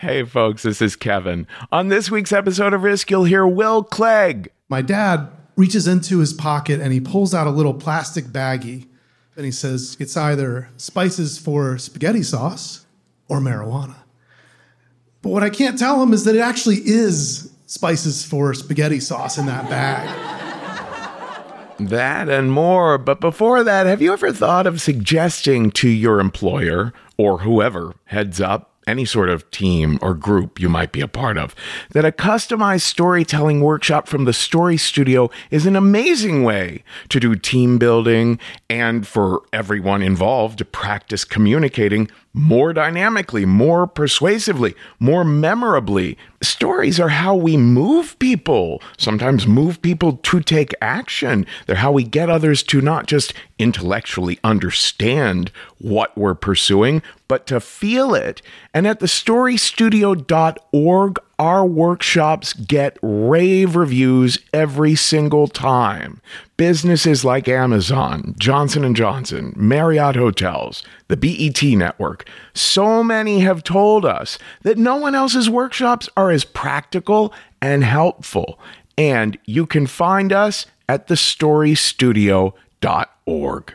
Hey, folks, this is Kevin. On this week's episode of Risk, you'll hear Will Clegg. My dad reaches into his pocket and he pulls out a little plastic baggie and he says, It's either spices for spaghetti sauce or marijuana. But what I can't tell him is that it actually is spices for spaghetti sauce in that bag. That and more. But before that, have you ever thought of suggesting to your employer or whoever heads up any sort of team or group you might be a part of, that a customized storytelling workshop from the Story Studio is an amazing way to do team building and for everyone involved to practice communicating more dynamically, more persuasively, more memorably. Stories are how we move people, sometimes move people to take action. They're how we get others to not just intellectually understand what we're pursuing, but to feel it. And at thestorystudio.org, our workshops get rave reviews every single time. Businesses like Amazon, Johnson & Johnson, Marriott Hotels, the BET network, so many have told us that no one else's workshops are as practical and helpful. And you can find us at thestorystudio.org.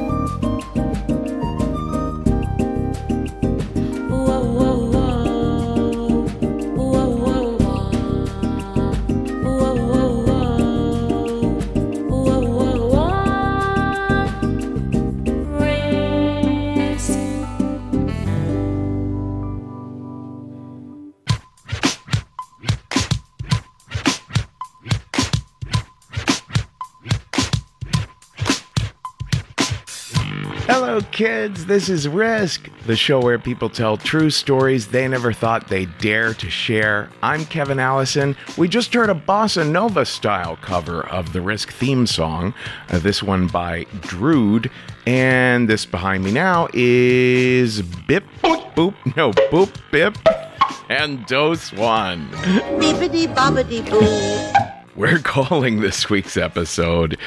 Kids. This is Risk, the show where people tell true stories they never thought they'd dare to share. I'm Kevin Allison. We just heard a bossa nova style cover of the Risk theme song, uh, this one by Drood. And this behind me now is Bip Boop Boop, no, Boop Bip and Doseone. Bippity bobbity boo. We're calling this week's episode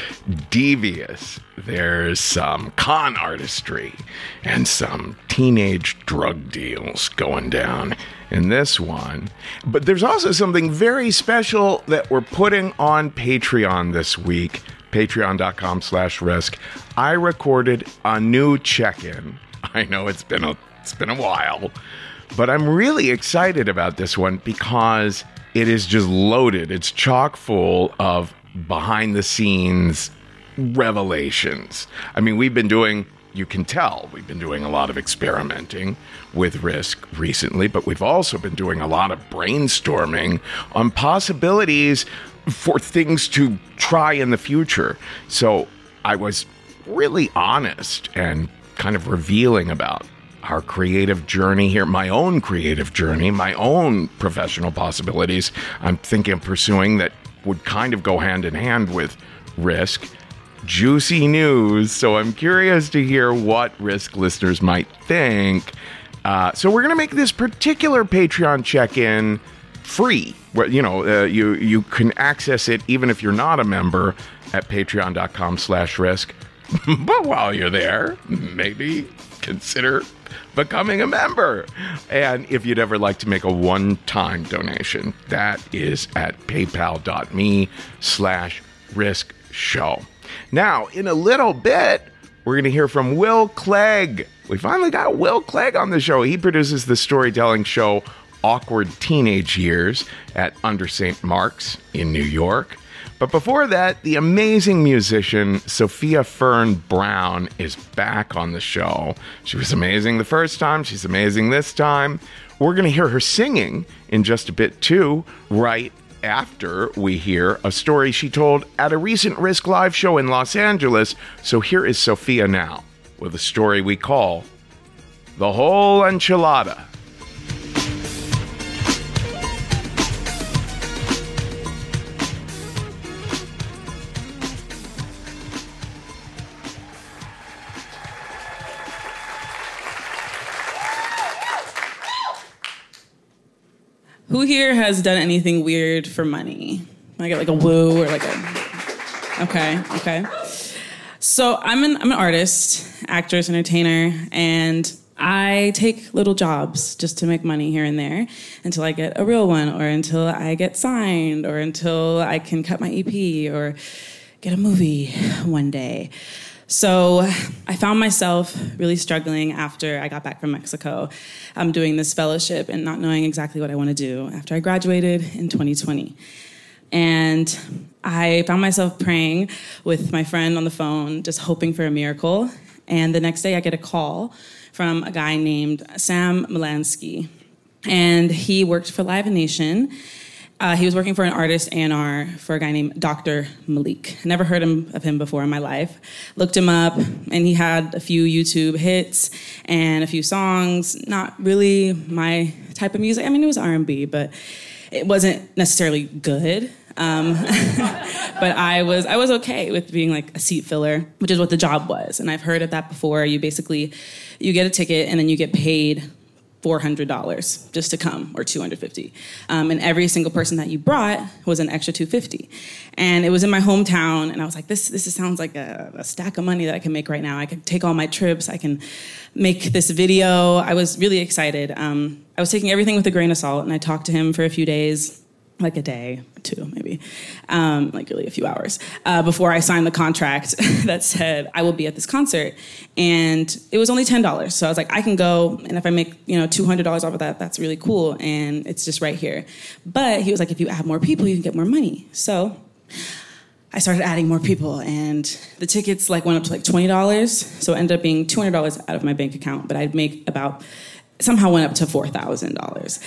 Devious. There's some con artistry and some teenage drug deals going down in this one. But there's also something very special that we're putting on Patreon this week. Patreon.com slash risk. I recorded a new check-in. I know it's been a it's been a while, but I'm really excited about this one because it is just loaded. It's chock full of behind the scenes revelations. I mean, we've been doing you can tell we've been doing a lot of experimenting with risk recently, but we've also been doing a lot of brainstorming on possibilities for things to try in the future. So I was really honest and kind of revealing about our creative journey here, my own creative journey, my own professional possibilities I'm thinking of pursuing that would kind of go hand in hand with risk. Juicy news. So I'm curious to hear what risk listeners might think. Uh, so we're going to make this particular Patreon check-in free. Where you know uh, you you can access it even if you're not a member at Patreon.com/risk. but while you're there, maybe consider becoming a member. And if you'd ever like to make a one-time donation, that is at paypal.me slash risk show. Now, in a little bit, we're going to hear from Will Clegg. We finally got Will Clegg on the show. He produces the storytelling show Awkward Teenage Years at Under St. Mark's in New York. But before that, the amazing musician Sophia Fern Brown is back on the show. She was amazing the first time, she's amazing this time. We're going to hear her singing in just a bit too, right after we hear a story she told at a recent Risk Live show in Los Angeles. So here is Sophia now with a story we call The Whole Enchilada. Who here has done anything weird for money? I get like a woo or like a. Okay, okay. So I'm an I'm an artist, actress, entertainer, and I take little jobs just to make money here and there until I get a real one, or until I get signed, or until I can cut my EP or get a movie one day. So I found myself really struggling after I got back from Mexico. I'm doing this fellowship and not knowing exactly what I want to do after I graduated in 2020. And I found myself praying with my friend on the phone, just hoping for a miracle. And the next day, I get a call from a guy named Sam Molansky. And he worked for Live Nation uh, he was working for an artist A&R for a guy named Dr. Malik. Never heard him, of him before in my life. Looked him up, and he had a few YouTube hits and a few songs. Not really my type of music. I mean, it was R&B, but it wasn't necessarily good. Um, but I was I was okay with being like a seat filler, which is what the job was. And I've heard of that before. You basically you get a ticket and then you get paid $400 just to come or 250 um, and every single person that you brought was an extra 250 and it was in my hometown and i was like this this sounds like a, a, stack of money that i can make right now. I can take all my trips. I can make this video. I was really excited. Um, i was taking everything with a grain of salt and i talked to him for a few days like a day, two maybe, um, like really a few hours uh, before I signed the contract that said I will be at this concert, and it was only ten dollars. So I was like, I can go, and if I make you know two hundred dollars off of that, that's really cool, and it's just right here. But he was like, if you add more people, you can get more money. So I started adding more people, and the tickets like went up to like twenty dollars. So it ended up being two hundred dollars out of my bank account, but I'd make about somehow went up to four thousand dollars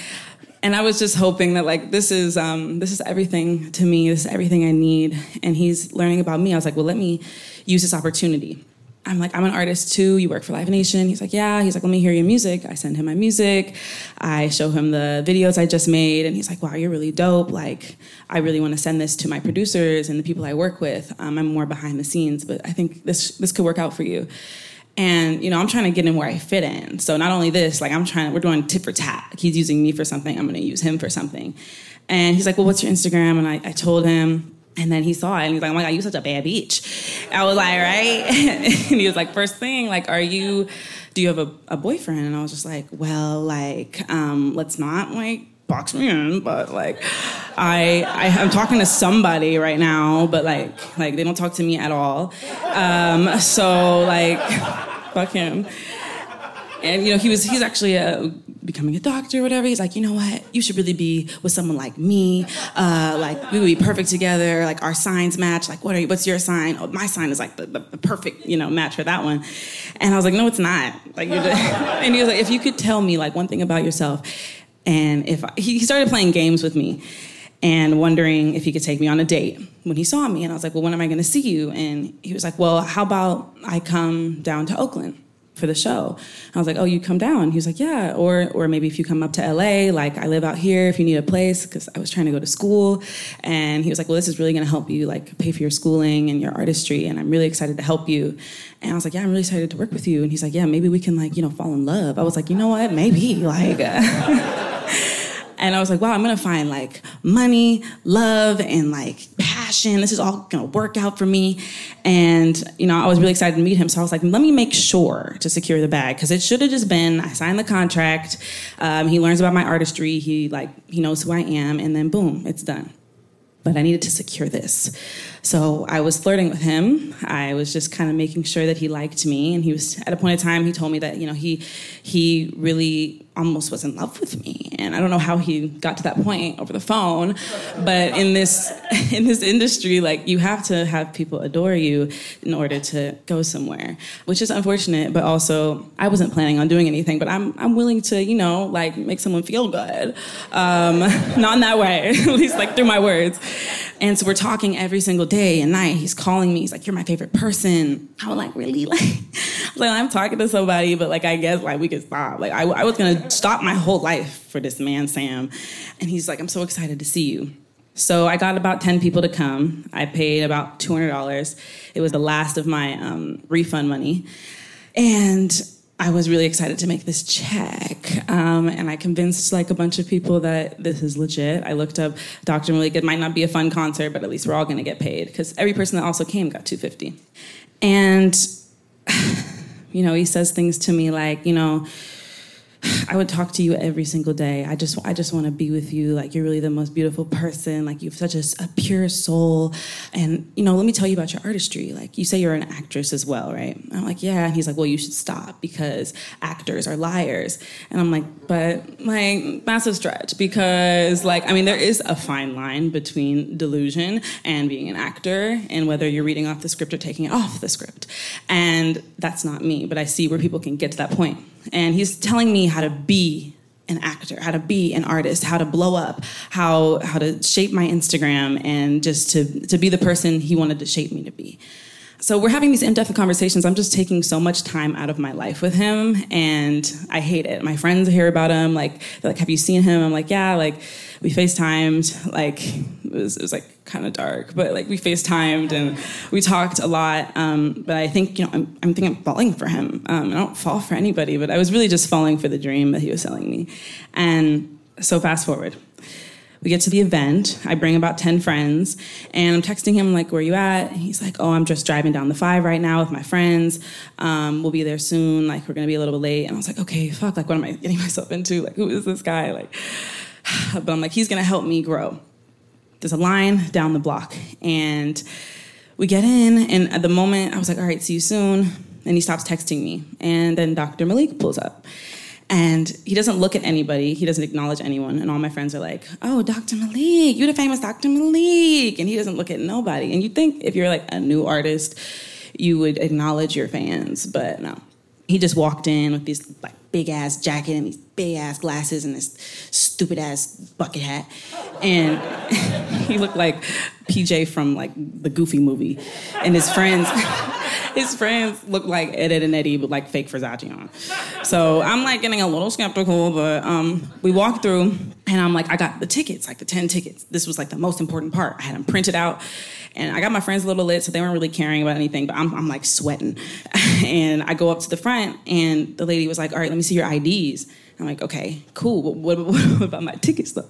and I was just hoping that like this is um, this is everything to me. This is everything I need. And he's learning about me. I was like, well, let me use this opportunity. I'm like, I'm an artist too. You work for Live Nation. He's like, yeah. He's like, let me hear your music. I send him my music. I show him the videos I just made, and he's like, wow, you're really dope. Like, I really want to send this to my producers and the people I work with. Um, I'm more behind the scenes, but I think this this could work out for you. And you know, I'm trying to get in where I fit in. So not only this, like I'm trying, we're doing tit for tat. He's using me for something, I'm going to use him for something. And he's like, "Well, what's your Instagram?" And I, I told him, and then he saw it and he's like, "Oh my god, you such a bad bitch." I was like, "Right?" and he was like, first thing, like, are you? Do you have a, a boyfriend?" And I was just like, "Well, like, um, let's not like." Box me in, but like I, I am talking to somebody right now, but like like they don't talk to me at all. Um, so like fuck him. and you know he was he's actually uh, becoming a doctor or whatever. He's like, you know what? You should really be with someone like me. Uh, like we would be perfect together. Like our signs match. Like what are you, what's your sign? Oh, my sign is like the, the, the perfect you know match for that one. And I was like, no, it's not. Like you're just, and he was like, if you could tell me like one thing about yourself, and if I, he started playing games with me and wondering if he could take me on a date when he saw me. And I was like, well, when am I going to see you? And he was like, well, how about I come down to Oakland? for the show. I was like, "Oh, you come down?" He was like, "Yeah." Or, or maybe if you come up to LA, like I live out here. If you need a place, because I was trying to go to school, and he was like, "Well, this is really going to help you, like pay for your schooling and your artistry, and I'm really excited to help you." And I was like, "Yeah, I'm really excited to work with you." And he's like, "Yeah, maybe we can like you know fall in love." I was like, "You know what? Maybe like." And I was like, wow, I'm gonna find like money, love, and like passion. This is all gonna work out for me. And, you know, I was really excited to meet him. So I was like, let me make sure to secure the bag. Cause it should have just been, I signed the contract. Um, he learns about my artistry. He like, he knows who I am. And then boom, it's done but I needed to secure this. So I was flirting with him. I was just kind of making sure that he liked me. And he was at a point in time he told me that, you know, he he really almost was in love with me. And I don't know how he got to that point over the phone. But in this in this industry, like you have to have people adore you in order to go somewhere. Which is unfortunate, but also I wasn't planning on doing anything, but I'm I'm willing to, you know, like make someone feel good. Um, not in that way, at least like through my words. And so we're talking every single day and night. He's calling me. He's like, "You're my favorite person." I was like, "Really?" Like, like I'm talking to somebody, but like I guess like we could stop. Like I, I was gonna stop my whole life for this man, Sam. And he's like, "I'm so excited to see you." So I got about 10 people to come. I paid about $200. It was the last of my um, refund money. And I was really excited to make this check. Um, and I convinced like a bunch of people that this is legit. I looked up Dr. Malik. It might not be a fun concert, but at least we're all going to get paid because every person that also came got 250. And, you know, he says things to me like, you know, I would talk to you every single day. I just I just want to be with you. Like you're really the most beautiful person. Like you have such a, a, pure soul. And you know, let me tell you about your artistry. Like you say you're an actress as well, right? I'm like, yeah. And he's like, well, you should stop because actors are liars. And I'm like, but like massive stretch because like I mean there is a fine line between delusion and being an actor and whether you're reading off the script or taking it off the script. And that's not me, but I see where people can get to that point. and he's telling me how to be an actor, how to be an artist, how to blow up, how how to shape my Instagram and just to to be the person he wanted to shape me to be. So we're having these in-depth conversations. I'm just taking so much time out of my life with him and I hate it. My friends hear about him, like, they're like, have you seen him? I'm like, yeah, like we FaceTimed, like it was, it was like kind of dark, but like we FaceTimed and we talked a lot. Um, but I think, you know, I'm, I'm thinking I'm falling for him. Um, I don't fall for anybody, but I was really just falling for the dream that he was selling me. And so fast forward. We get to the event. I bring about 10 friends and I'm texting him, like, where are you at? He's like, oh, I'm just driving down the five right now with my friends. Um, we'll be there soon. Like, we're going to be a little bit late. And I was like, okay, fuck, like, what am I getting myself into? Like, who is this guy? Like, but I'm like, he's going to help me grow. There's a line down the block and we get in. And at the moment, I was like, all right, see you soon. And he stops texting me. And then Dr. Malik pulls up. And he doesn't look at anybody. He doesn't acknowledge anyone. And all my friends are like, "Oh, Dr. Malik, you're the famous Dr. Malik." And he doesn't look at nobody. And you think if you're like a new artist, you would acknowledge your fans, but no. He just walked in with this like big ass jacket and these big ass glasses and this stupid ass bucket hat, and he looked like PJ from like the Goofy movie, and his friends. his friends look like Ed, Edd n Eddy, but like fake Versace on. So I'm like getting a little skeptical, but um, we walk through and I'm like, I got the tickets, like the 10 tickets. This was like the most important part. I had them printed out and I got my friends a little lit, so they weren't really caring about anything, but I'm, I'm like sweating. and I go up to the front and the lady was like, all right, let me see your IDs. I'm like, okay, cool. What, what, about my tickets though?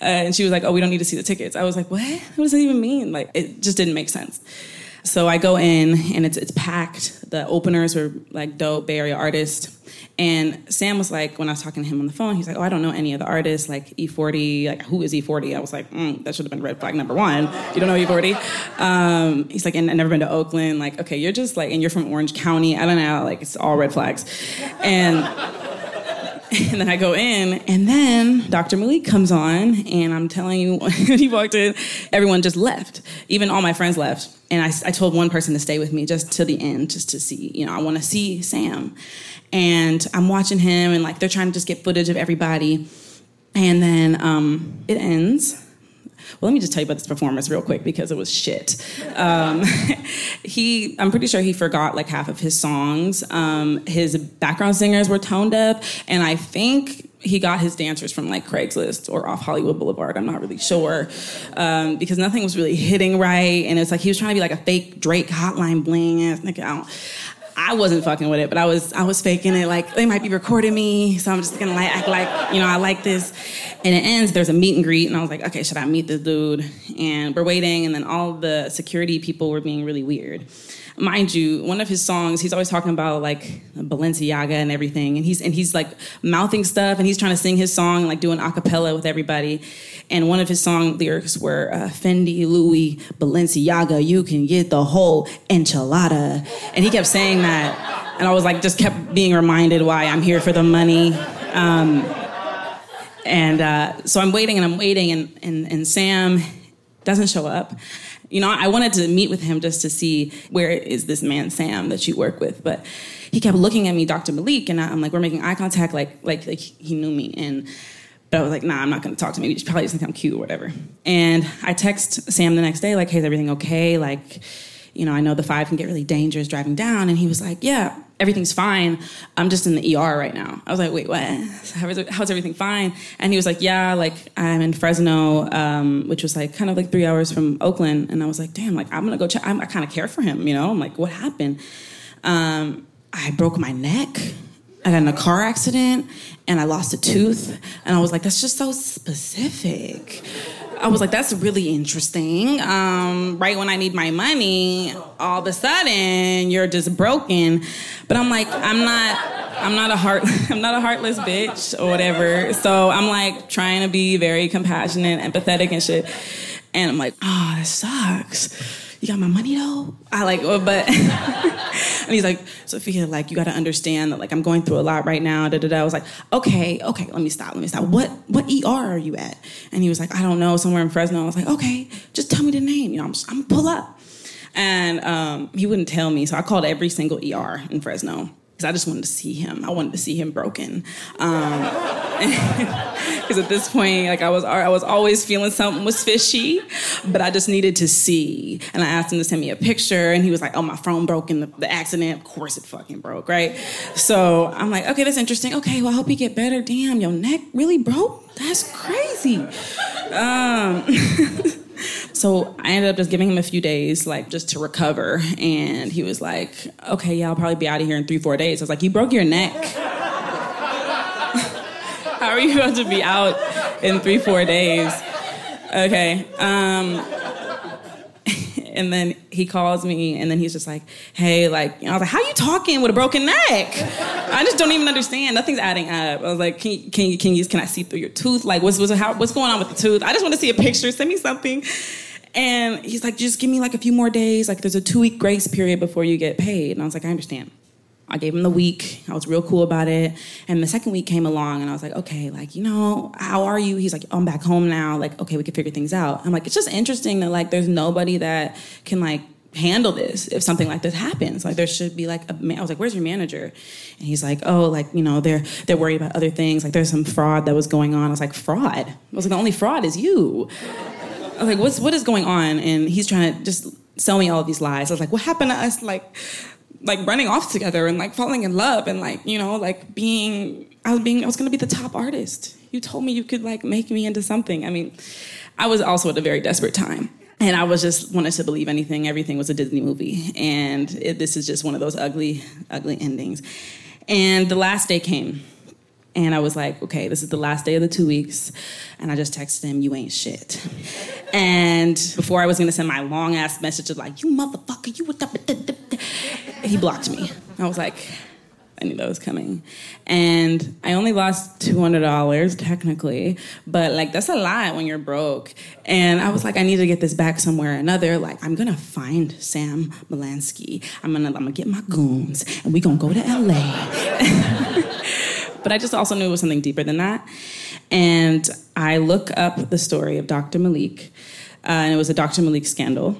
Uh, and she was like, oh, we don't need to see the tickets. I was like, what? What does that even mean? Like, it just didn't make sense. So I go in and it's it's packed. The openers were like dope Bay Area artists. And Sam was like, when I was talking to him on the phone, he's like, "Oh, I don't know any of the artists, like E40. Like, who is E40?" I was like, mm, "That should have been red flag number one. You don't know E40." Um, he's like, "And I've never been to Oakland. Like, okay, you're just like, and you're from Orange County. I don't know. Like, it's all red flags." And and then I go in, and then Dr. Malik comes on, and I'm telling you, when he walked in, everyone just left. Even all my friends left. And I, I told one person to stay with me just till the end, just to see, you know, I want to see Sam. And I'm watching him, and like they're trying to just get footage of everybody. And then um, it ends. Let me just tell you about this performance real quick because it was shit. Um, he, I'm pretty sure he forgot like half of his songs. Um, his background singers were tone deaf, and I think he got his dancers from like Craigslist or off Hollywood Boulevard. I'm not really sure um, because nothing was really hitting right, and it's like he was trying to be like a fake Drake Hotline Bling ass nigga. I wasn't fucking with it, but I was I was faking it. Like they might be recording me, so I'm just gonna like act like you know I like this. And it ends. There's a meet and greet, and I was like, okay, should I meet this dude? And we're waiting, and then all the security people were being really weird. Mind you, one of his songs, he's always talking about like Balenciaga and everything, and he's and he's like mouthing stuff, and he's trying to sing his song, and, like doing a cappella with everybody. And one of his song lyrics were uh, Fendi, Louis, Balenciaga, you can get the whole enchilada. And he kept saying that. And I was like, just kept being reminded why I'm here for the money. Um, and uh, so I'm waiting and I'm waiting, and, and, and Sam doesn't show up. You know, I wanted to meet with him just to see where is this man Sam that you work with, but he kept looking at me, Dr. Malik, and I'm like, we're making eye contact, like like like he knew me, and but I was like, nah, I'm not gonna talk to him. He probably just think I'm cute or whatever. And I text Sam the next day, like, hey, is everything okay? Like, you know, I know the five can get really dangerous driving down. And he was like, yeah, everything's fine. I'm just in the ER right now. I was like, wait, what? How's everything fine? And he was like, yeah, like I'm in Fresno, um, which was like kind of like three hours from Oakland. And I was like, damn, like I'm gonna go check. I'm, i kind of care for him, you know? I'm like, what happened? Um, I broke my neck. I got in a car accident and I lost a tooth. And I was like, that's just so specific. I was like, that's really interesting. Um, right when I need my money, all of a sudden you're just broken. But I'm like, I'm not, I'm not a heart, I'm not a heartless bitch or whatever. So I'm like trying to be very compassionate, empathetic and shit. And I'm like, oh, that sucks you got my money though? I like, oh, but, and he's like, Sophia, like, you got to understand that, like, I'm going through a lot right now. Da, da, da. I was like, okay, okay, let me stop, let me stop. What, what ER are you at? And he was like, I don't know, somewhere in Fresno. I was like, okay, just tell me the name. You know, I'm, I'm pull up. And um, he wouldn't tell me, so I called every single ER in Fresno because I just wanted to see him. I wanted to see him broken. Um, because at this point, like I was, I was always feeling something was fishy, but I just needed to see. And I asked him to send me a picture, and he was like, "Oh, my phone broke in the, the accident. Of course, it fucking broke, right?" So I'm like, "Okay, that's interesting. Okay, well, I hope you get better. Damn, your neck really broke. That's crazy." Um, so I ended up just giving him a few days, like just to recover. And he was like, okay, yeah, I'll probably be out of here in three, four days. I was like, you broke your neck. How are you going to be out in three, four days? Okay. Um, and then he calls me and then he's just like hey like i was like how are you talking with a broken neck? I just don't even understand. Nothing's adding up. I was like can can you can, you, can i see through your tooth? Like what's what's, how, what's going on with the tooth? I just want to see a picture. Send me something. And he's like just give me like a few more days. Like there's a two week grace period before you get paid. And i was like i understand I gave him the week. I was real cool about it. And the second week came along and I was like, okay, like, you know, how are you? He's like, I'm back home now. Like, okay, we can figure things out. I'm like, it's just interesting that like there's nobody that can like handle this if something like this happens. Like there should be like a man. I was like, "Where's your manager?" And he's like, "Oh, like you know, they're they're worried about other things. Like there's some fraud that was going on." I was like, "Fraud?" I was like, "The only fraud is you." I was like, "What's what is going on?" And he's trying to just sell me all of these lies. I was like, "What happened to us?" Like like running off together and like falling in love and like you know like being I was being I was gonna be the top artist. You told me you could like make me into something. I mean, I was also at a very desperate time. And I was just wanted to believe anything. Everything was a Disney movie, and it, this is just one of those ugly, ugly endings. And the last day came, and I was like, okay, this is the last day of the two weeks. And I just texted him, you ain't shit. And before I was gonna send my long ass message of like, you motherfucker, you what he blocked me. I was like, I knew that was coming. And I only lost $200 technically, but like that's a lot when you're broke. And I was like, I need to get this back somewhere or another. Like, I'm gonna find Sam Molansky. I'm gonna, I'm gonna get my goons and we gonna go to LA. but I just also knew it was something deeper than that. And I look up the story of Dr. Malik, uh, and it was a Dr. Malik scandal.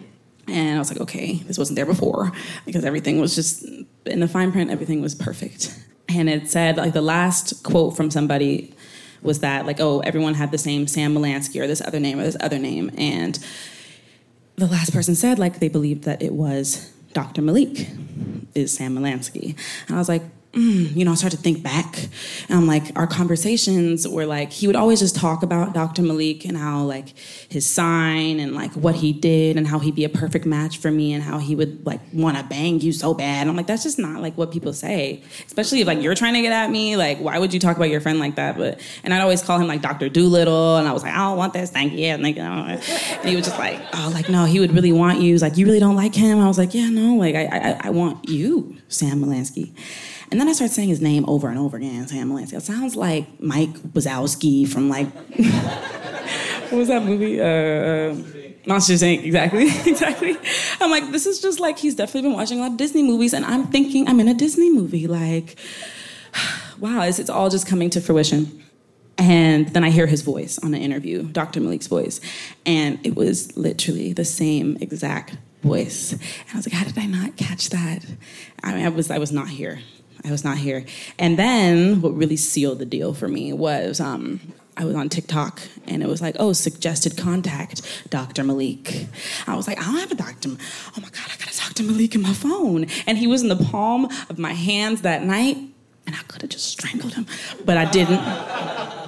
And I was like, okay, this wasn't there before because everything was just in the fine print, everything was perfect. And it said, like, the last quote from somebody was that, like, oh, everyone had the same Sam Molansky or this other name or this other name. And the last person said, like, they believed that it was Dr. Malik, is Sam Molansky. And I was like, mm, you know, I started to think back. And I'm like, our conversations were like, he would always just talk about Dr. Malik and how, like, his sign and, like, what he did and how he'd be a perfect match for me and how he would, like, want to bang you so bad. And I'm like, that's just not, like, what people say. Especially if, like, you're trying to get at me. Like, why would you talk about your friend like that? But, and I'd always call him, like, Dr. Doolittle. And I was like, I don't want this. Thank you. And, like, and he was just like, oh, like, no, he would really want you. He was like, you really don't like him? I was like, yeah, no, like, I, I, I want you, Sam Molansky. And then I started saying his name over and over again, Sam Molansky. It sounds like Mike Wazowski from like, what was that movie? Uh, uh, Monsters Inc. Exactly, exactly. I'm like, this is just like he's definitely been watching a lot of Disney movies, and I'm thinking I'm in a Disney movie. Like, wow, it's, it's all just coming to fruition. And then I hear his voice on an interview, Dr. Malik's voice, and it was literally the same exact voice. And I was like, how did I not catch that? I mean, I was I was not here. I was not here. And then what really sealed the deal for me was um, I was on TikTok and it was like, oh, suggested contact, Dr. Malik. I was like, I don't have a doctor. Oh my God, I gotta talk to Malik in my phone. And he was in the palm of my hands that night. And I could have just strangled him, but I didn't.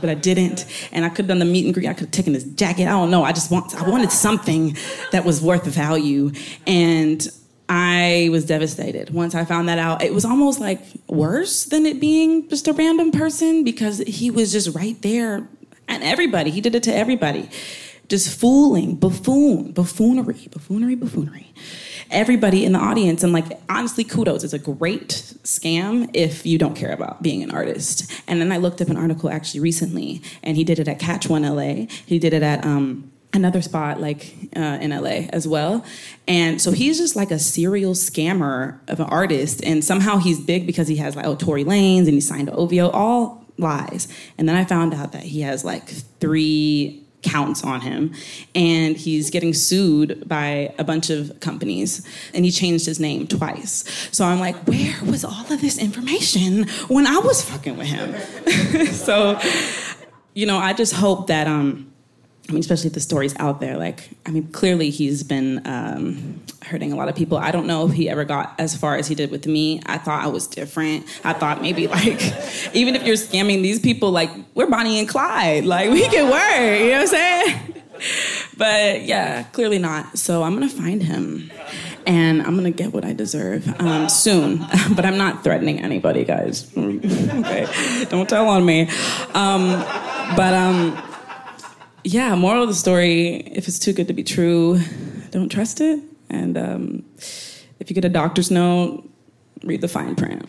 But I didn't. And I could have done the meet and greet. I could have taken his jacket. I don't know. I just want, I wanted something that was worth the value. And I was devastated once I found that out. It was almost like worse than it being just a random person because he was just right there and everybody. He did it to everybody. Just fooling, buffoon, buffoonery, buffoonery, buffoonery. Everybody in the audience, and like honestly, kudos. It's a great scam if you don't care about being an artist. And then I looked up an article actually recently, and he did it at Catch One LA. He did it at um, another spot like uh, in LA as well. And so he's just like a serial scammer of an artist. And somehow he's big because he has like, oh, Tory Lanez and he signed to OVO, all lies. And then I found out that he has like three counts on him and he's getting sued by a bunch of companies and he changed his name twice so i'm like where was all of this information when i was fucking with him so you know i just hope that um I mean, especially if the story's out there. Like, I mean, clearly he's been um, hurting a lot of people. I don't know if he ever got as far as he did with me. I thought I was different. I thought maybe like, even if you're scamming these people, like we're Bonnie and Clyde. Like we can work. You know what I'm saying? But yeah, clearly not. So I'm gonna find him, and I'm gonna get what I deserve um, soon. but I'm not threatening anybody, guys. okay, don't tell on me. Um, but um yeah, moral of the story if it's too good to be true, don't trust it. And um, if you get a doctor's note, read the fine print.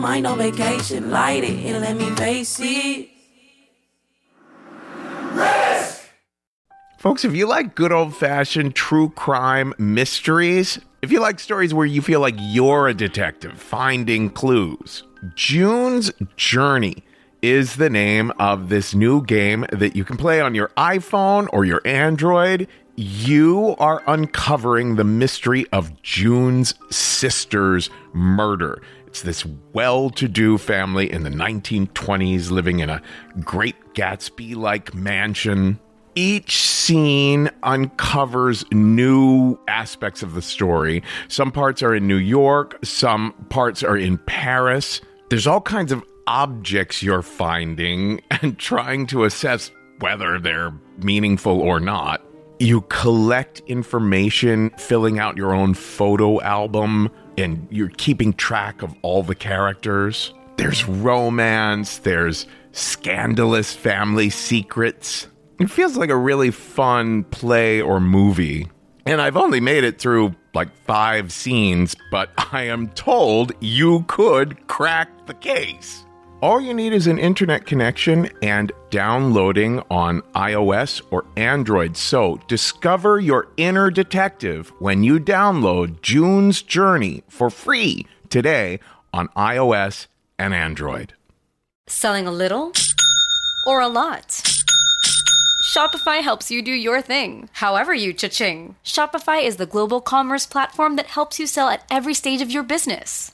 mind on vacation. Light it and let me face it. Folks, if you like good old fashioned true crime mysteries, if you like stories where you feel like you're a detective finding clues, June's Journey is the name of this new game that you can play on your iPhone or your Android. You are uncovering the mystery of June's sister's murder. It's this well to do family in the 1920s living in a great Gatsby like mansion each scene uncovers new aspects of the story. Some parts are in New York, some parts are in Paris. There's all kinds of objects you're finding and trying to assess whether they're meaningful or not. You collect information, filling out your own photo album, and you're keeping track of all the characters. There's romance, there's scandalous family secrets. It feels like a really fun play or movie. And I've only made it through like five scenes, but I am told you could crack the case. All you need is an internet connection and downloading on iOS or Android. So discover your inner detective when you download June's Journey for free today on iOS and Android. Selling a little or a lot? Shopify helps you do your thing, however you cha-ching. Shopify is the global commerce platform that helps you sell at every stage of your business.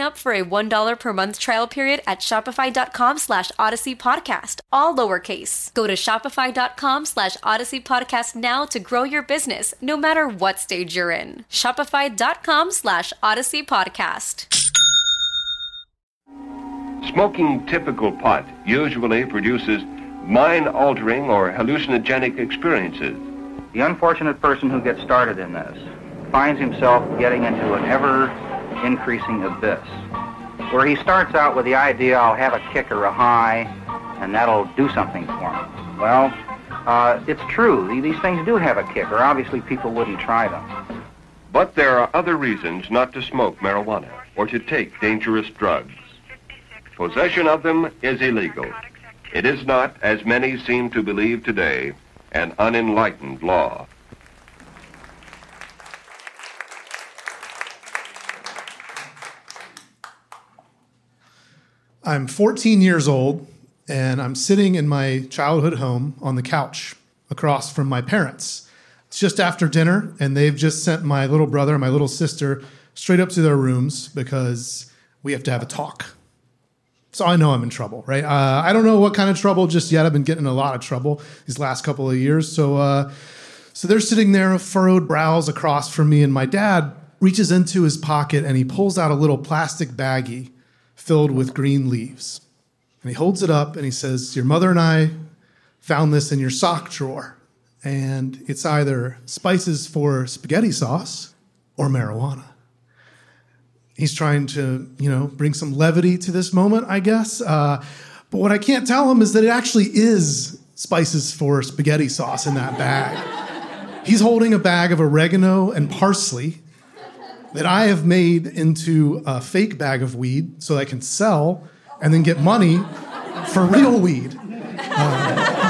up for a $1 per month trial period at shopify.com slash odyssey podcast, all lowercase. Go to shopify.com slash odyssey podcast now to grow your business, no matter what stage you're in. Shopify.com slash odyssey podcast. Smoking typical pot usually produces mind altering or hallucinogenic experiences. The unfortunate person who gets started in this finds himself getting into an ever increasing abyss where he starts out with the idea I'll have a kick or a high and that'll do something for me. Well, uh, it's true. These things do have a kick, or obviously people wouldn't try them. But there are other reasons not to smoke marijuana or to take dangerous drugs. Possession of them is illegal. It is not, as many seem to believe today, an unenlightened law. I'm 14 years old and I'm sitting in my childhood home on the couch across from my parents. It's just after dinner, and they've just sent my little brother and my little sister straight up to their rooms because we have to have a talk. So I know I'm in trouble, right? Uh, I don't know what kind of trouble just yet. I've been getting a lot of trouble these last couple of years. So, uh, so they're sitting there, furrowed brows across from me, and my dad reaches into his pocket and he pulls out a little plastic baggie filled with green leaves. And he holds it up and he says, Your mother and I found this in your sock drawer. And it's either spices for spaghetti sauce or marijuana. He's trying to, you know, bring some levity to this moment, I guess. Uh, but what I can't tell him is that it actually is spices for spaghetti sauce in that bag. He's holding a bag of oregano and parsley that I have made into a fake bag of weed so that I can sell and then get money for real weed. Um,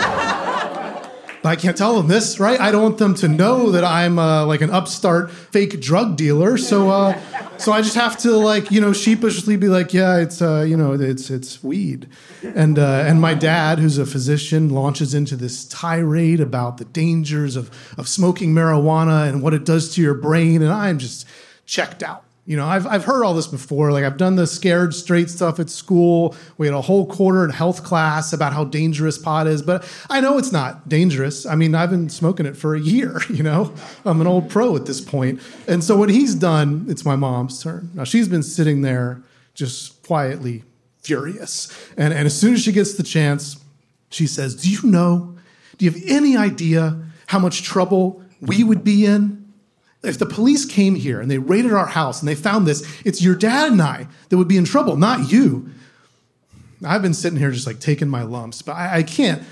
But I can't tell them this, right? I don't want them to know that I'm uh, like an upstart fake drug dealer. So, uh, so I just have to like you know sheepishly be like, yeah, it's uh, you know it's it's weed, and uh, and my dad, who's a physician, launches into this tirade about the dangers of of smoking marijuana and what it does to your brain, and I'm just checked out. You know, I've, I've heard all this before. Like, I've done the scared straight stuff at school. We had a whole quarter in health class about how dangerous pot is, but I know it's not dangerous. I mean, I've been smoking it for a year, you know? I'm an old pro at this point. And so, what he's done, it's my mom's turn. Now, she's been sitting there just quietly furious. And, and as soon as she gets the chance, she says, Do you know, do you have any idea how much trouble we would be in if the police came here and they raided our house and they found this, it's your dad and I that would be in trouble, not you. I've been sitting here just like taking my lumps, but I, I can't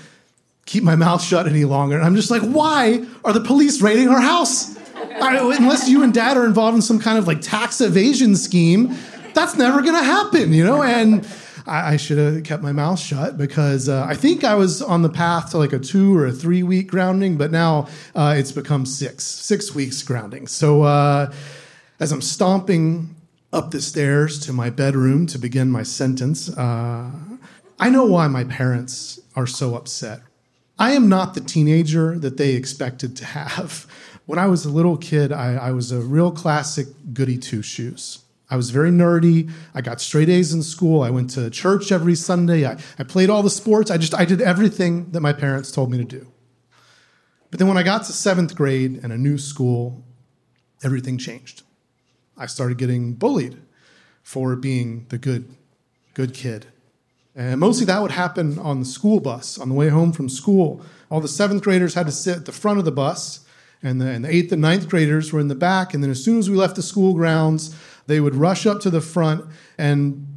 keep my mouth shut any longer. And I'm just like, why are the police raiding our house? I, unless you and dad are involved in some kind of like tax evasion scheme, that's never to happen, you know? And I, I should have kept my mouth shut because uh, I think I was on the path to like a two or a three week grounding, but now uh, it's become six, six weeks grounding. So uh, as I'm stomping up the stairs to my bedroom to begin my sentence, uh, I know why my parents are so upset. I am not the teenager that they expected to have. When I was a little kid, I, I was a real classic goody two shoes. I was very nerdy. I got straight A's in school. I went to church every Sunday. I, I played all the sports. I just I did everything that my parents told me to do. But then when I got to seventh grade and a new school, everything changed. I started getting bullied for being the good, good kid. And mostly that would happen on the school bus on the way home from school. All the seventh graders had to sit at the front of the bus, and the, and the eighth and ninth graders were in the back. And then as soon as we left the school grounds, they would rush up to the front and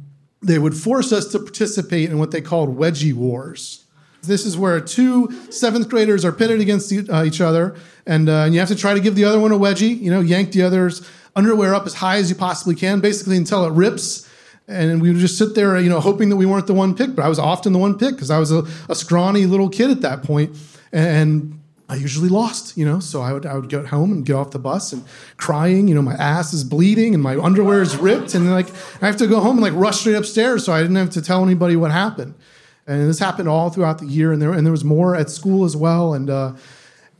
they would force us to participate in what they called wedgie wars. This is where two seventh graders are pitted against uh, each other, and, uh, and you have to try to give the other one a wedgie. You know, yank the other's underwear up as high as you possibly can, basically until it rips. And we would just sit there, you know, hoping that we weren't the one picked. But I was often the one picked because I was a, a scrawny little kid at that point. And I usually lost, you know, so I would I would get home and get off the bus and crying, you know, my ass is bleeding and my underwear is ripped and like I have to go home and like rush straight upstairs so I didn't have to tell anybody what happened. And this happened all throughout the year and there and there was more at school as well and uh,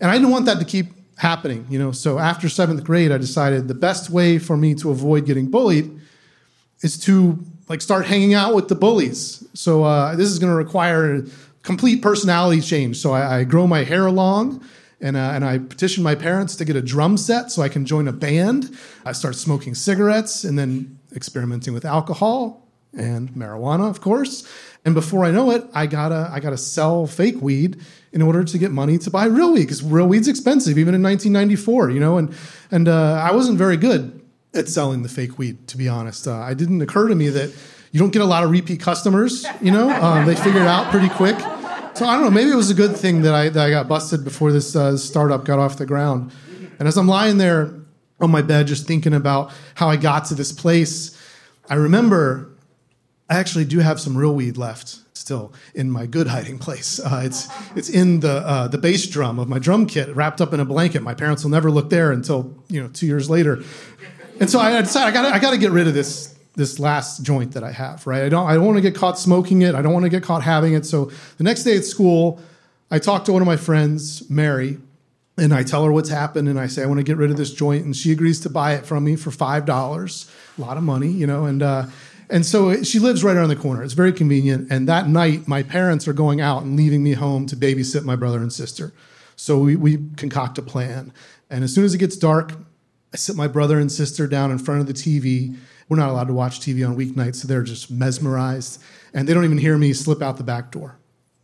and I didn't want that to keep happening, you know. So after 7th grade I decided the best way for me to avoid getting bullied is to like start hanging out with the bullies. So uh, this is going to require complete personality change. So I, I grow my hair long. And, uh, and I petitioned my parents to get a drum set so I can join a band. I start smoking cigarettes and then experimenting with alcohol and marijuana, of course. And before I know it, I gotta I gotta sell fake weed in order to get money to buy real weed because real weed's expensive, even in 1994. You know, and and uh, I wasn't very good at selling the fake weed, to be honest. Uh, it didn't occur to me that you don't get a lot of repeat customers. You know, um, they figure it out pretty quick. So I don't know. Maybe it was a good thing that I that I got busted before this uh, startup got off the ground. And as I'm lying there on my bed, just thinking about how I got to this place, I remember I actually do have some real weed left still in my good hiding place. Uh, it's it's in the uh, the bass drum of my drum kit, wrapped up in a blanket. My parents will never look there until you know two years later. And so I decided I got I got to get rid of this this last joint that I have, right? I don't I don't want to get caught smoking it. I don't want to get caught having it. So the next day at school, I talk to one of my friends, Mary, and I tell her what's happened and I say I want to get rid of this joint and she agrees to buy it from me for $5. A lot of money, you know, and uh and so she lives right around the corner. It's very convenient. And that night, my parents are going out and leaving me home to babysit my brother and sister. So we, we concoct a plan. And as soon as it gets dark, I sit my brother and sister down in front of the TV we're not allowed to watch TV on weeknights, so they're just mesmerized. And they don't even hear me slip out the back door.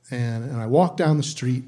And, and I walk down the street,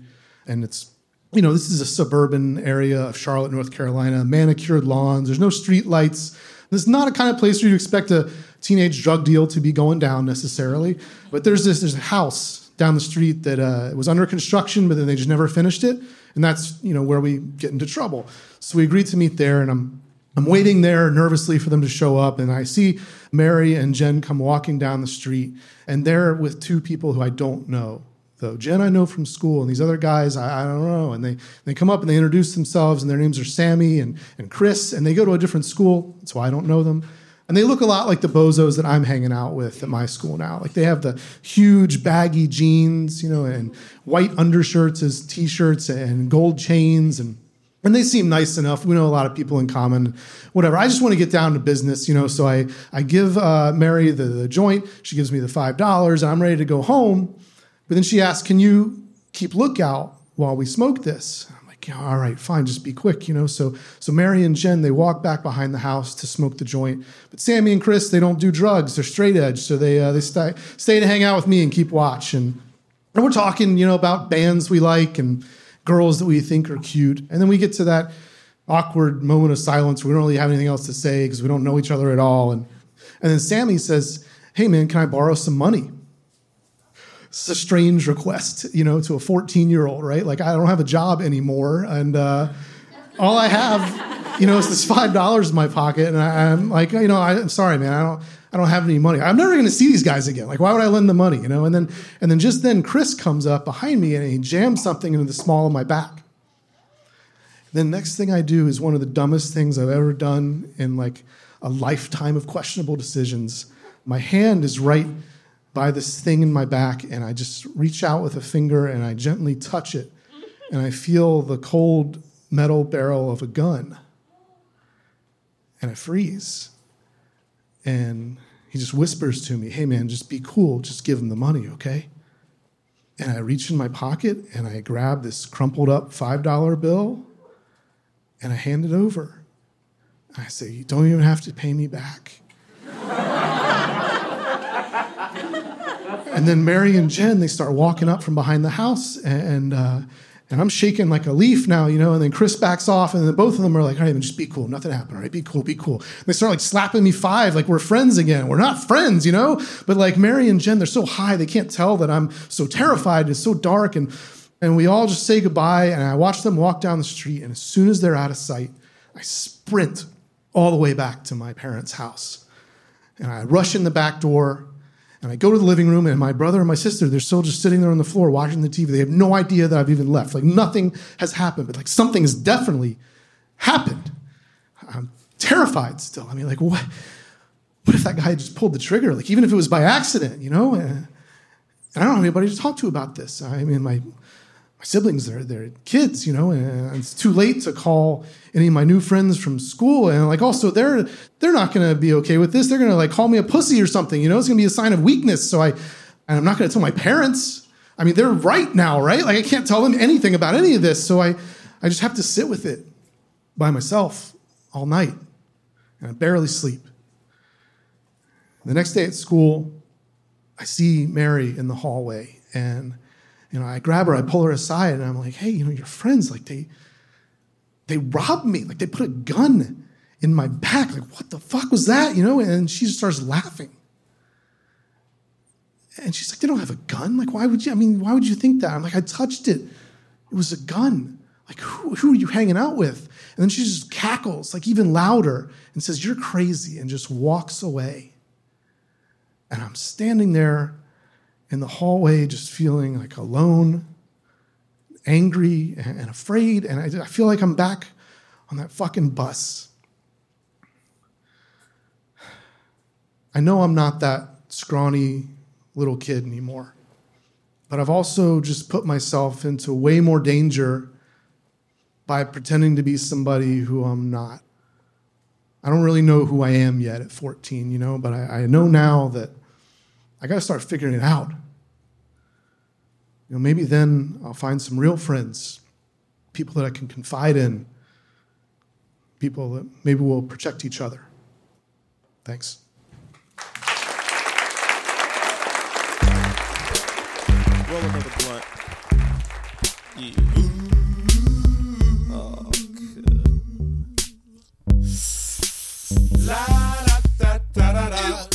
and it's, you know, this is a suburban area of Charlotte, North Carolina, manicured lawns, there's no street lights. This is not a kind of place where you expect a teenage drug deal to be going down necessarily. But there's this, there's a house down the street that uh, was under construction, but then they just never finished it. And that's, you know, where we get into trouble. So we agreed to meet there, and I'm I'm waiting there nervously for them to show up, and I see Mary and Jen come walking down the street, and they're with two people who I don't know though. Jen, I know from school, and these other guys, I, I don't know. And they, they come up and they introduce themselves, and their names are Sammy and, and Chris, and they go to a different school. That's why I don't know them. And they look a lot like the bozos that I'm hanging out with at my school now. Like they have the huge baggy jeans, you know, and white undershirts as t-shirts and gold chains and and they seem nice enough. We know a lot of people in common, whatever. I just want to get down to business, you know. So I I give uh, Mary the, the joint. She gives me the five dollars, I'm ready to go home. But then she asks, "Can you keep lookout while we smoke this?" I'm like, yeah, "All right, fine. Just be quick, you know." So so Mary and Jen they walk back behind the house to smoke the joint. But Sammy and Chris they don't do drugs. They're straight edge, so they uh, they stay stay to hang out with me and keep watch. And and we're talking, you know, about bands we like and girls that we think are cute. And then we get to that awkward moment of silence. We don't really have anything else to say because we don't know each other at all. And, and then Sammy says, Hey, man, can I borrow some money? It's a strange request, you know, to a 14 year old, right? Like, I don't have a job anymore. And uh, all I have, you know, is this $5 in my pocket. And I, am like, you know, I, I'm sorry, man. I don't, I don't have any money. I'm never going to see these guys again. Like, why would I lend the money? You know? And then, and then just then, Chris comes up behind me and he jams something into the small of my back. Then next thing I do is one of the dumbest things I've ever done in like a lifetime of questionable decisions. My hand is right by this thing in my back, and I just reach out with a finger and I gently touch it, and I feel the cold metal barrel of a gun, and I freeze. And he just whispers to me, Hey man, just be cool. Just give him the money, okay? And I reach in my pocket and I grab this crumpled up $5 bill and I hand it over. I say, You don't even have to pay me back. and then Mary and Jen, they start walking up from behind the house and, uh, and I'm shaking like a leaf now, you know, and then Chris backs off, and then both of them are like, all right, man, just be cool. Nothing happened, all right? Be cool, be cool. And they start like slapping me five, like we're friends again. We're not friends, you know? But like Mary and Jen, they're so high, they can't tell that I'm so terrified. It's so dark. And, and we all just say goodbye, and I watch them walk down the street, and as soon as they're out of sight, I sprint all the way back to my parents' house. And I rush in the back door, and I go to the living room, and my brother and my sister, they're still just sitting there on the floor watching the TV. They have no idea that I've even left. Like nothing has happened, but like something has definitely happened. I'm terrified still. I mean, like, what? What if that guy just pulled the trigger? Like, even if it was by accident, you know? And I don't have anybody to talk to about this. I mean, my my siblings, they're, they're kids, you know, and it's too late to call any of my new friends from school. And like, also, they're, they're not going to be okay with this. They're going to like call me a pussy or something, you know, it's going to be a sign of weakness. So I, and I'm not going to tell my parents. I mean, they're right now, right? Like, I can't tell them anything about any of this. So I, I just have to sit with it by myself all night. And I barely sleep. The next day at school, I see Mary in the hallway and you know, I grab her, I pull her aside, and I'm like, hey, you know, your friends, like they they robbed me. Like they put a gun in my back. Like, what the fuck was that? You know? And she just starts laughing. And she's like, they don't have a gun. Like, why would you? I mean, why would you think that? I'm like, I touched it. It was a gun. Like, who, who are you hanging out with? And then she just cackles, like even louder, and says, You're crazy, and just walks away. And I'm standing there in the hallway, just feeling like alone, angry, and, afraid. And I, feel like I'm back on that fucking bus. I know I'm not that scrawny little kid anymore, but I've also just put myself into way more danger by pretending to be somebody who I'm not. I don't really know who I am yet at 14, you know, but I, I know now that I got to start figuring it out. You know, maybe then I'll find some real friends, people that I can confide in, people that maybe will protect each other. Thanks. Roll another blunt. Yeah. Oh, La da da da da La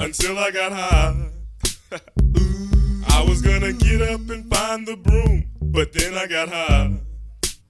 until I got high. I was gonna get up and find the broom, but then I got high.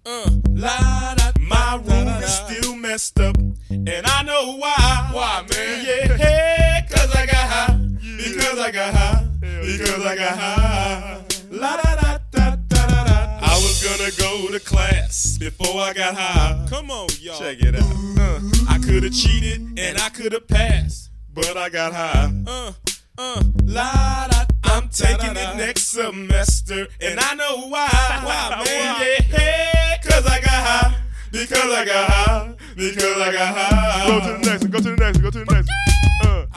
Uh, la, da, my room is still messed up, and I know why. Why, man? Yeah, hey, cause I got high. Because I got high. Because I got high. La da da da da da da. I was gonna go to class before I got high. Come on, y'all. Check it out. Uh, I could have cheated and I could have passed, but I got high. Uh, uh, la da. I'm taking it next semester, and I know why. Why, man? Yeah, hey, cause I got high. Because I got high. Because I got high. Go to the next one. Go to the next one. Go to the next one.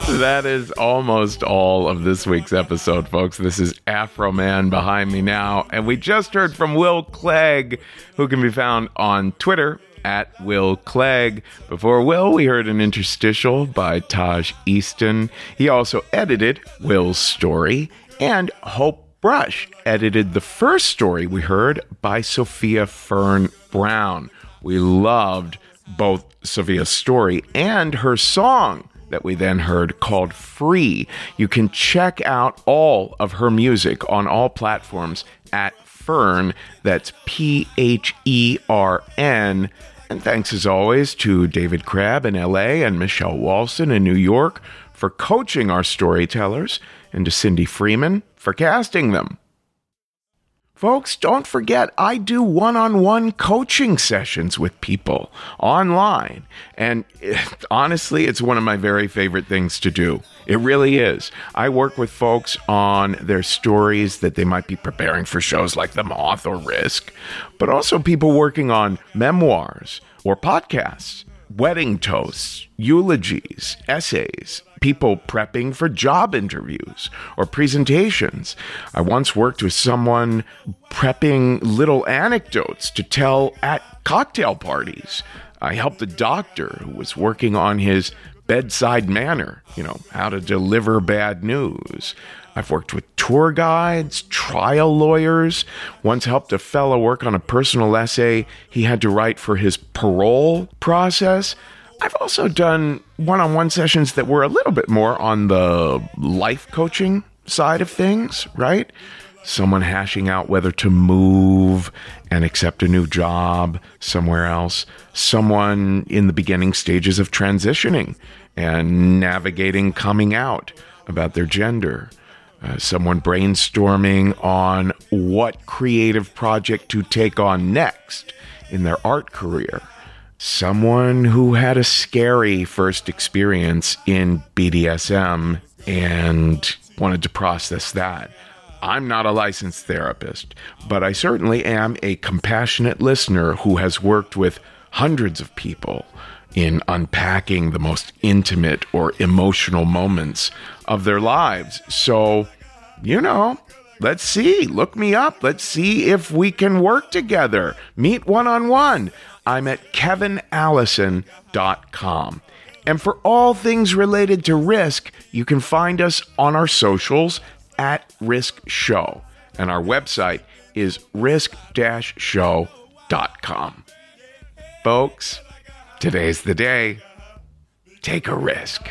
That is almost all of this week's episode, folks. This is Afroman behind me now. And we just heard from Will Clegg, who can be found on Twitter at Will Clegg. Before Will, we heard an interstitial by Taj Easton. He also edited Will's story, and Hope Brush edited the first story we heard by Sophia Fern Brown. We loved both Sophia's story and her song that we then heard called Free. You can check out all of her music on all platforms at Phern. That's P H E R N. And thanks as always to David Crabb in LA and Michelle Walston in New York for coaching our storytellers, and to Cindy Freeman for casting them. Folks, don't forget, I do one on one coaching sessions with people online. And eh, honestly, it's one of my very favorite things to do. It really is. I work with folks on their stories that they might be preparing for shows like The Moth or Risk, but also people working on memoirs or podcasts, wedding toasts, eulogies, essays, people prepping for job interviews or presentations. I once worked with someone prepping little anecdotes to tell at cocktail parties. I helped a doctor who was working on his bedside manner, you know, how to deliver bad news. I've worked with tour guides, trial lawyers, once helped a fellow work on a personal essay he had to write for his parole process. I've also done one on one sessions that were a little bit more on the life coaching side of things, right? Someone hashing out whether to move and accept a new job somewhere else. Someone in the beginning stages of transitioning and navigating coming out about their gender. Uh, someone brainstorming on what creative project to take on next in their art career someone who had a scary first experience in BDSM and wanted to process that. I'm not a licensed therapist, but I certainly am a compassionate listener who has worked with hundreds of people in unpacking the most intimate or emotional moments of their lives. So, you know, let's see. Look me up. Let's see if we can work together. Meet one on one. I'm at kevinallison.com. And for all things related to risk, you can find us on our socials at Risk Show. And our website is risk show.com. Folks, today's the day. Take a risk.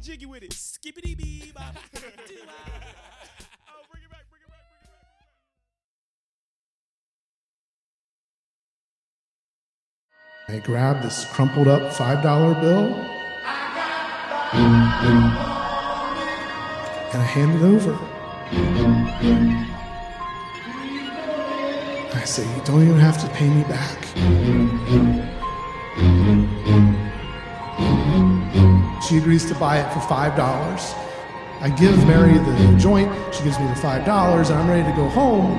Get jiggy with it. Skippity bee bop. Oh, I grab this crumpled up $5 bill and I hand it over. I say, You don't even have to pay me back. She agrees to buy it for $5. I give Mary the joint, she gives me the $5, and I'm ready to go home.